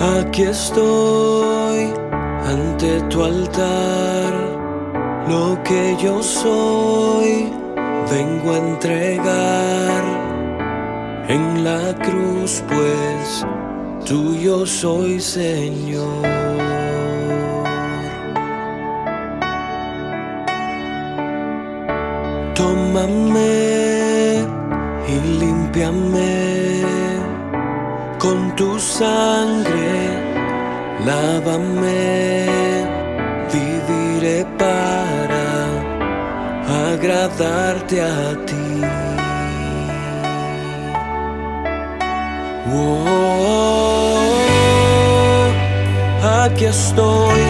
Aquí estoy ante tu altar, lo que yo soy vengo a entregar. En la cruz, pues tuyo soy Señor. Tómame y límpiame con tu sangre, lávame, viviré para agradarte a ti. Oh, aquí estoy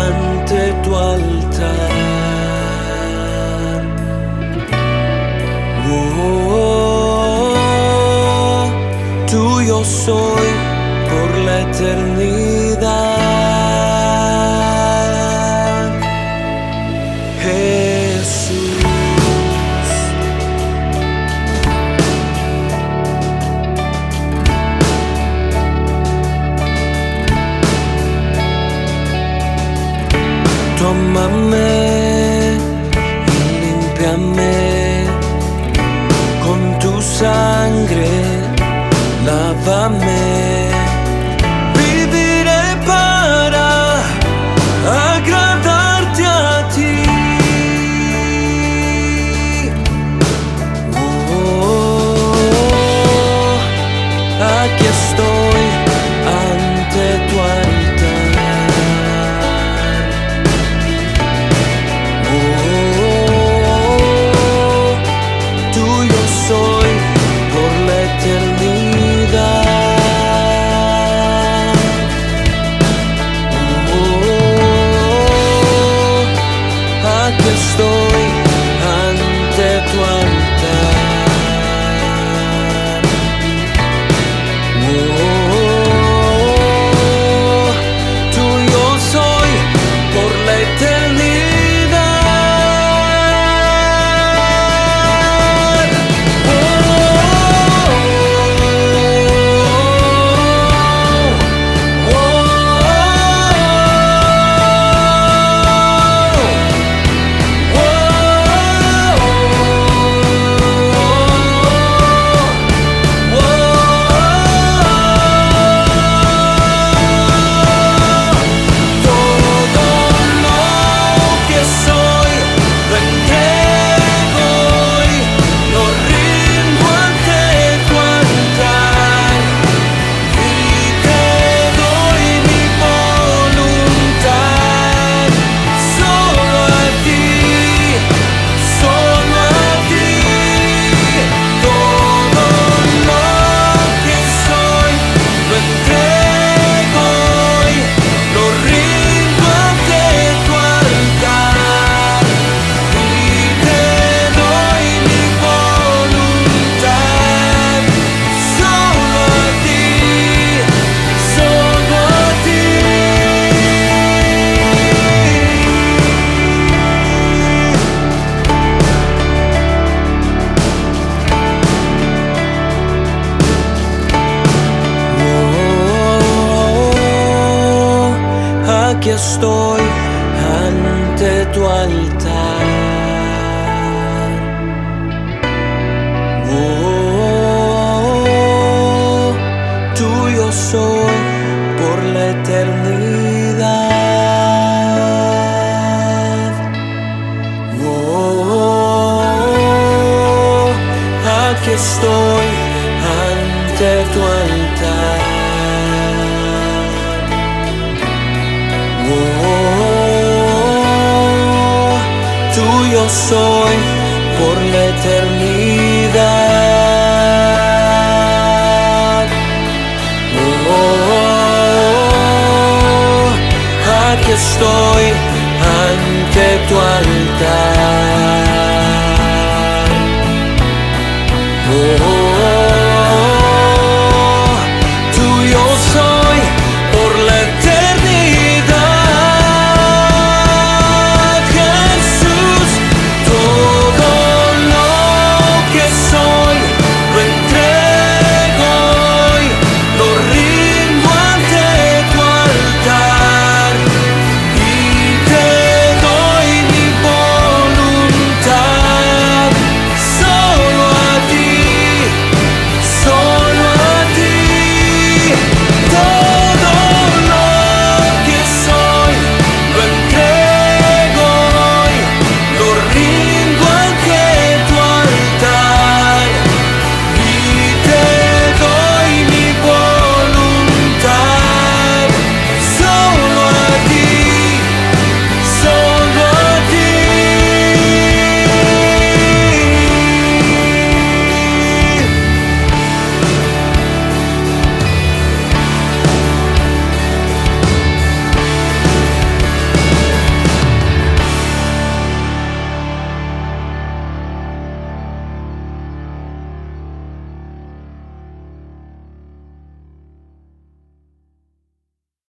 ante tu altar. Tuyo soy por la eternidad. Jesús. Tómame y límpiame lávame. Aquí estoy soy por la eternidad. Oh, aquí estoy ante tu altar.